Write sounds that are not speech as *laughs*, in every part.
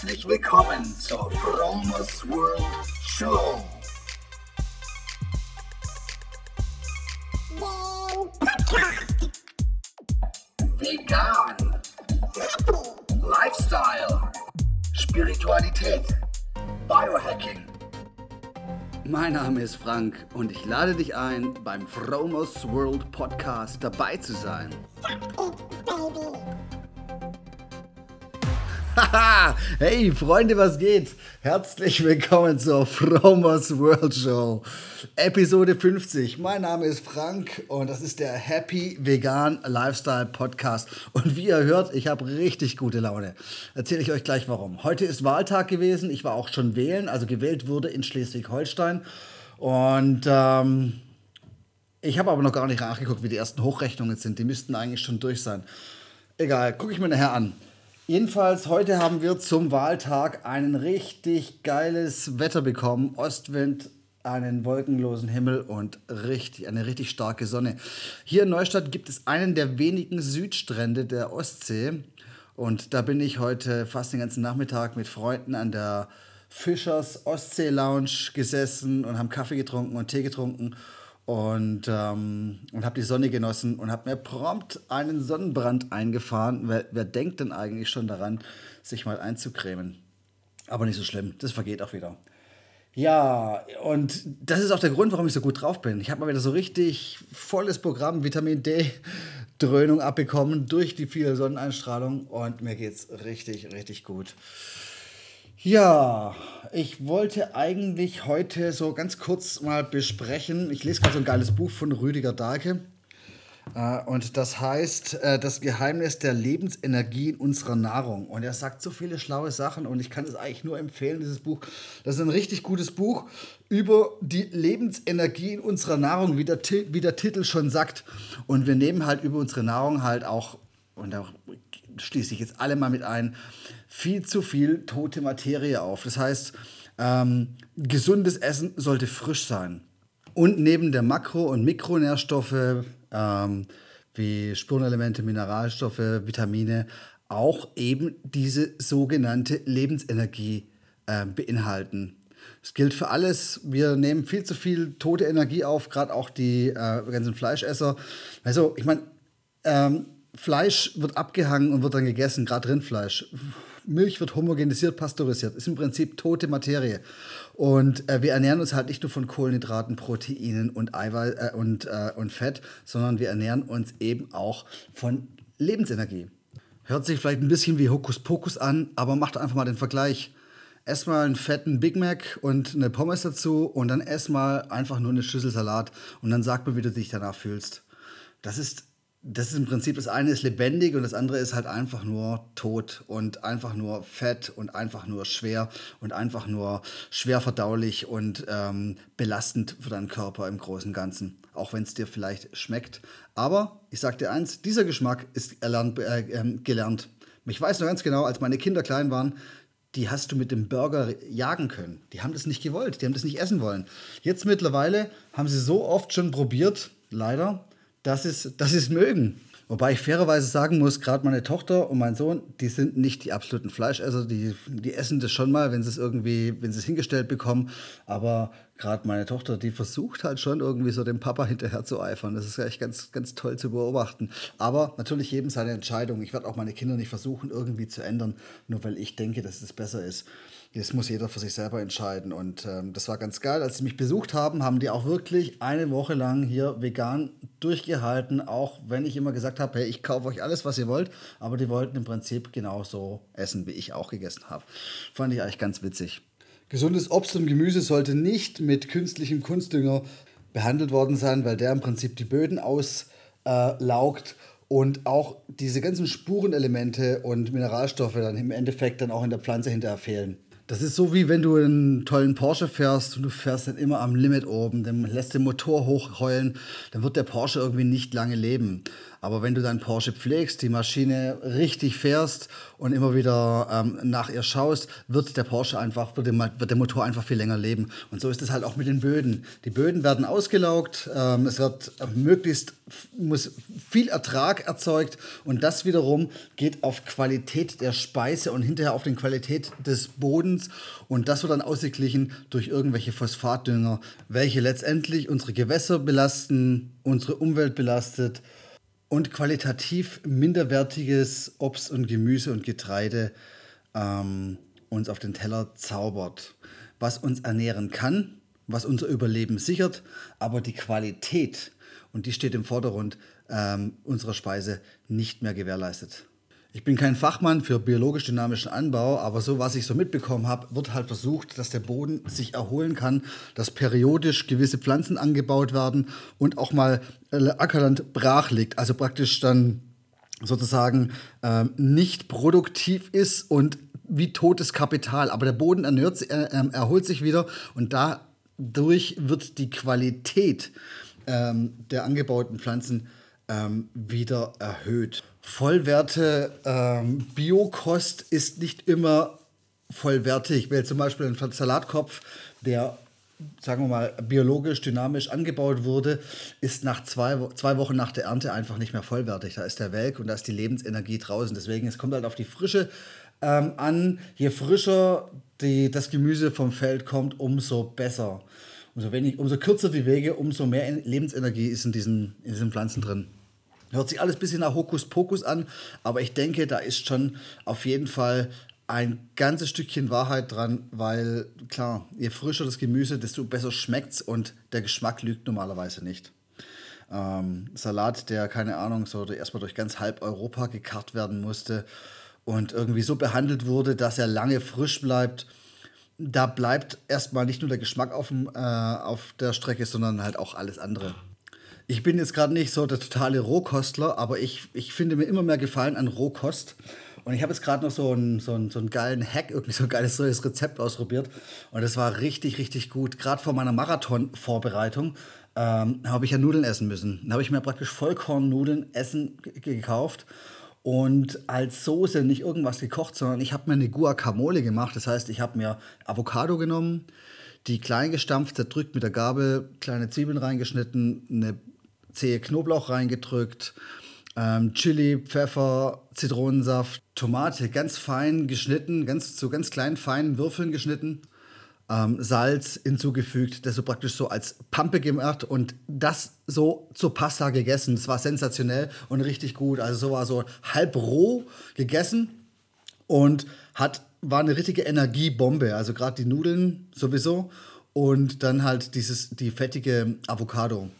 Herzlich willkommen zur Fromers World Show. Vegan. Lifestyle. Spiritualität. Biohacking. Mein Name ist Frank und ich lade dich ein, beim Fromers World Podcast dabei zu sein. Haha, *laughs* hey Freunde, was geht? Herzlich willkommen zur Fromers World Show, Episode 50. Mein Name ist Frank und das ist der Happy Vegan Lifestyle Podcast. Und wie ihr hört, ich habe richtig gute Laune. Erzähle ich euch gleich warum. Heute ist Wahltag gewesen. Ich war auch schon wählen, also gewählt wurde in Schleswig-Holstein. Und ähm, ich habe aber noch gar nicht nachgeguckt, wie die ersten Hochrechnungen sind. Die müssten eigentlich schon durch sein. Egal, gucke ich mir nachher an. Jedenfalls, heute haben wir zum Wahltag ein richtig geiles Wetter bekommen. Ostwind, einen wolkenlosen Himmel und richtig, eine richtig starke Sonne. Hier in Neustadt gibt es einen der wenigen Südstrände der Ostsee. Und da bin ich heute fast den ganzen Nachmittag mit Freunden an der Fischers Ostsee Lounge gesessen und haben Kaffee getrunken und Tee getrunken und, ähm, und habe die Sonne genossen und habe mir prompt einen Sonnenbrand eingefahren. Wer, wer denkt denn eigentlich schon daran, sich mal einzucremen? Aber nicht so schlimm, das vergeht auch wieder. Ja, und das ist auch der Grund, warum ich so gut drauf bin. Ich habe mal wieder so richtig volles Programm Vitamin D Dröhnung abbekommen durch die viele Sonneneinstrahlung und mir geht's richtig, richtig gut. Ja, ich wollte eigentlich heute so ganz kurz mal besprechen. Ich lese gerade so ein geiles Buch von Rüdiger Dahlke. Äh, Und das heißt äh, Das Geheimnis der Lebensenergie in unserer Nahrung. Und er sagt so viele schlaue Sachen und ich kann es eigentlich nur empfehlen, dieses Buch. Das ist ein richtig gutes Buch über die Lebensenergie in unserer Nahrung, wie der, wie der Titel schon sagt. Und wir nehmen halt über unsere Nahrung halt auch, und da schließe ich jetzt alle mal mit ein, viel zu viel tote Materie auf. Das heißt, ähm, gesundes Essen sollte frisch sein. Und neben der Makro- und Mikronährstoffe ähm, wie Spurenelemente, Mineralstoffe, Vitamine auch eben diese sogenannte Lebensenergie äh, beinhalten. Das gilt für alles. Wir nehmen viel zu viel tote Energie auf, gerade auch die äh, ganzen Fleischesser. Also, ich meine, ähm, Fleisch wird abgehangen und wird dann gegessen, gerade Rindfleisch. Milch wird homogenisiert, pasteurisiert. Ist im Prinzip tote Materie. Und äh, wir ernähren uns halt nicht nur von Kohlenhydraten, Proteinen und, Eiweiß, äh, und, äh, und Fett, sondern wir ernähren uns eben auch von Lebensenergie. Hört sich vielleicht ein bisschen wie Hokuspokus an, aber macht einfach mal den Vergleich. Ess mal einen fetten Big Mac und eine Pommes dazu und dann ess mal einfach nur eine Schüssel Salat und dann sag mir, wie du dich danach fühlst. Das ist, das ist im Prinzip, das eine ist lebendig und das andere ist halt einfach nur tot und einfach nur fett und einfach nur schwer und einfach nur schwer verdaulich und ähm, belastend für deinen Körper im Großen und Ganzen. Auch wenn es dir vielleicht schmeckt. Aber ich sag dir eins, dieser Geschmack ist erlernt, äh, ähm, gelernt. Ich weiß noch ganz genau, als meine Kinder klein waren, die hast du mit dem Burger jagen können. Die haben das nicht gewollt, die haben das nicht essen wollen. Jetzt mittlerweile haben sie so oft schon probiert, leider, dass sie sie es mögen. Wobei ich fairerweise sagen muss, gerade meine Tochter und mein Sohn, die sind nicht die absoluten Fleischesser, die, die essen das schon mal, wenn sie es irgendwie, wenn sie es hingestellt bekommen. Aber gerade meine Tochter, die versucht halt schon irgendwie so dem Papa hinterher zu eifern. Das ist echt ganz, ganz toll zu beobachten. Aber natürlich jedem seine Entscheidung. Ich werde auch meine Kinder nicht versuchen, irgendwie zu ändern, nur weil ich denke, dass es besser ist. Das muss jeder für sich selber entscheiden. Und ähm, das war ganz geil. Als sie mich besucht haben, haben die auch wirklich eine Woche lang hier vegan durchgehalten. Auch wenn ich immer gesagt habe, hey, ich kaufe euch alles, was ihr wollt. Aber die wollten im Prinzip genauso essen, wie ich auch gegessen habe. Fand ich eigentlich ganz witzig. Gesundes Obst und Gemüse sollte nicht mit künstlichem Kunstdünger behandelt worden sein, weil der im Prinzip die Böden auslaugt und auch diese ganzen Spurenelemente und Mineralstoffe dann im Endeffekt dann auch in der Pflanze hinterher fehlen. Das ist so wie wenn du einen tollen Porsche fährst und du fährst dann immer am Limit oben, dann lässt den Motor hochheulen, dann wird der Porsche irgendwie nicht lange leben. Aber wenn du deinen Porsche pflegst, die Maschine richtig fährst und immer wieder ähm, nach ihr schaust, wird der Porsche einfach, wird der, wird der, Motor einfach viel länger leben. Und so ist es halt auch mit den Böden. Die Böden werden ausgelaugt, ähm, es wird möglichst, muss viel Ertrag erzeugt und das wiederum geht auf Qualität der Speise und hinterher auf die Qualität des Bodens und das wird dann ausgeglichen durch irgendwelche Phosphatdünger, welche letztendlich unsere Gewässer belasten, unsere Umwelt belastet und qualitativ minderwertiges Obst und Gemüse und Getreide ähm, uns auf den Teller zaubert, was uns ernähren kann, was unser Überleben sichert, aber die Qualität, und die steht im Vordergrund ähm, unserer Speise, nicht mehr gewährleistet. Ich bin kein Fachmann für biologisch-dynamischen Anbau, aber so, was ich so mitbekommen habe, wird halt versucht, dass der Boden sich erholen kann, dass periodisch gewisse Pflanzen angebaut werden und auch mal äh, Ackerland brach liegt. Also praktisch dann sozusagen ähm, nicht produktiv ist und wie totes Kapital. Aber der Boden ernährt, äh, äh, erholt sich wieder und dadurch wird die Qualität ähm, der angebauten Pflanzen ähm, wieder erhöht. Vollwerte ähm, Biokost ist nicht immer vollwertig, weil zum Beispiel ein Salatkopf, der sagen wir mal, biologisch, dynamisch angebaut wurde, ist nach zwei, zwei Wochen nach der Ernte einfach nicht mehr vollwertig. Da ist der Welk und da ist die Lebensenergie draußen. Deswegen, es kommt halt auf die Frische ähm, an. Je frischer die, das Gemüse vom Feld kommt, umso besser. Umso, wenig, umso kürzer die Wege, umso mehr Lebensenergie ist in diesen, in diesen Pflanzen drin. Hört sich alles ein bisschen nach Hokuspokus an, aber ich denke, da ist schon auf jeden Fall ein ganzes Stückchen Wahrheit dran, weil klar, je frischer das Gemüse, desto besser schmeckt es und der Geschmack lügt normalerweise nicht. Ähm, Salat, der, keine Ahnung, so erstmal durch ganz halb Europa gekarrt werden musste und irgendwie so behandelt wurde, dass er lange frisch bleibt. Da bleibt erstmal nicht nur der Geschmack auf, dem, äh, auf der Strecke, sondern halt auch alles andere. Ich bin jetzt gerade nicht so der totale Rohkostler, aber ich, ich finde mir immer mehr Gefallen an Rohkost. Und ich habe jetzt gerade noch so einen, so, einen, so einen geilen Hack, irgendwie so ein geiles neues Rezept ausprobiert. Und das war richtig, richtig gut. Gerade vor meiner Marathon-Vorbereitung ähm, habe ich ja Nudeln essen müssen. Da habe ich mir praktisch Vollkornnudeln essen gekauft. Und als Soße nicht irgendwas gekocht, sondern ich habe mir eine Guacamole gemacht. Das heißt, ich habe mir Avocado genommen, die klein gestampft, zerdrückt mit der Gabel, kleine Zwiebeln reingeschnitten, eine zähe Knoblauch reingedrückt, ähm, Chili, Pfeffer, Zitronensaft, Tomate ganz fein geschnitten, ganz zu ganz kleinen feinen Würfeln geschnitten, ähm, Salz hinzugefügt, das so praktisch so als Pampe gemacht und das so zur Pasta gegessen. Das war sensationell und richtig gut. Also so war so halb roh gegessen und hat war eine richtige Energiebombe. Also gerade die Nudeln sowieso und dann halt dieses die fettige Avocado.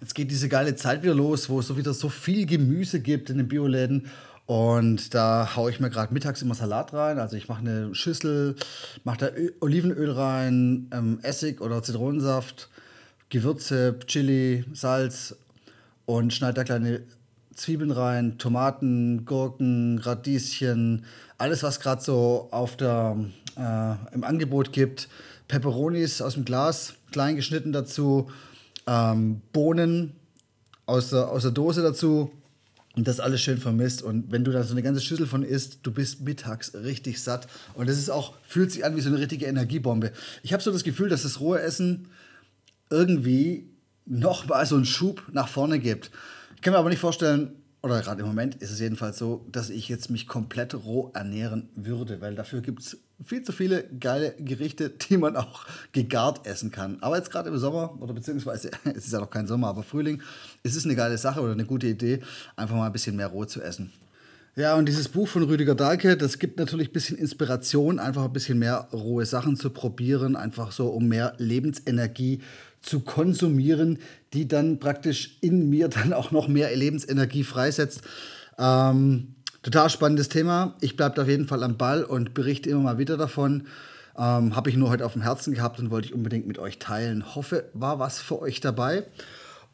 Jetzt geht diese geile Zeit wieder los, wo es so wieder so viel Gemüse gibt in den Bioläden. Und da haue ich mir gerade mittags immer Salat rein. Also ich mache eine Schüssel, mache da Olivenöl rein, ähm, Essig oder Zitronensaft, Gewürze, Chili, Salz und schneide da kleine Zwiebeln rein, Tomaten, Gurken, Radieschen, alles was gerade so auf der, äh, im Angebot gibt. Peperonis aus dem Glas, klein geschnitten dazu, ähm, Bohnen aus der, aus der Dose dazu und das alles schön vermisst. Und wenn du da so eine ganze Schüssel von isst, du bist mittags richtig satt. Und das ist auch, fühlt sich an wie so eine richtige Energiebombe. Ich habe so das Gefühl, dass das rohe Essen irgendwie nochmal so einen Schub nach vorne gibt. Ich kann mir aber nicht vorstellen, oder gerade im Moment ist es jedenfalls so, dass ich jetzt mich komplett roh ernähren würde, weil dafür gibt es viel zu viele geile Gerichte, *laughs* die man auch gegart essen kann. Aber jetzt gerade im Sommer, oder beziehungsweise *laughs* es ist ja noch kein Sommer, aber Frühling, ist es eine geile Sache oder eine gute Idee, einfach mal ein bisschen mehr roh zu essen. Ja, und dieses Buch von Rüdiger Dahlke, das gibt natürlich ein bisschen Inspiration, einfach ein bisschen mehr rohe Sachen zu probieren, einfach so, um mehr Lebensenergie zu konsumieren, die dann praktisch in mir *laughs* dann auch noch mehr Lebensenergie freisetzt. Ähm, total spannendes Thema. Ich bleibe auf jeden Fall am Ball und berichte immer mal wieder davon. Ähm, Habe ich nur heute auf dem Herzen gehabt und wollte ich unbedingt mit euch teilen. Hoffe, war was für euch dabei.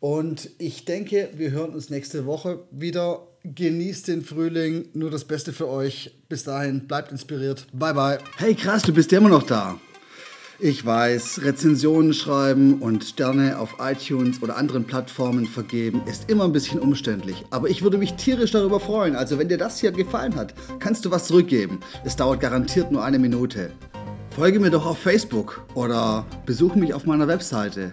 Und ich denke, wir hören uns nächste Woche wieder. Genießt den Frühling, nur das Beste für euch. Bis dahin, bleibt inspiriert. Bye, bye. Hey, krass, du bist ja immer noch da. Ich weiß, Rezensionen schreiben und Sterne auf iTunes oder anderen Plattformen vergeben ist immer ein bisschen umständlich, aber ich würde mich tierisch darüber freuen. Also wenn dir das hier gefallen hat, kannst du was zurückgeben. Es dauert garantiert nur eine Minute. Folge mir doch auf Facebook oder besuche mich auf meiner Webseite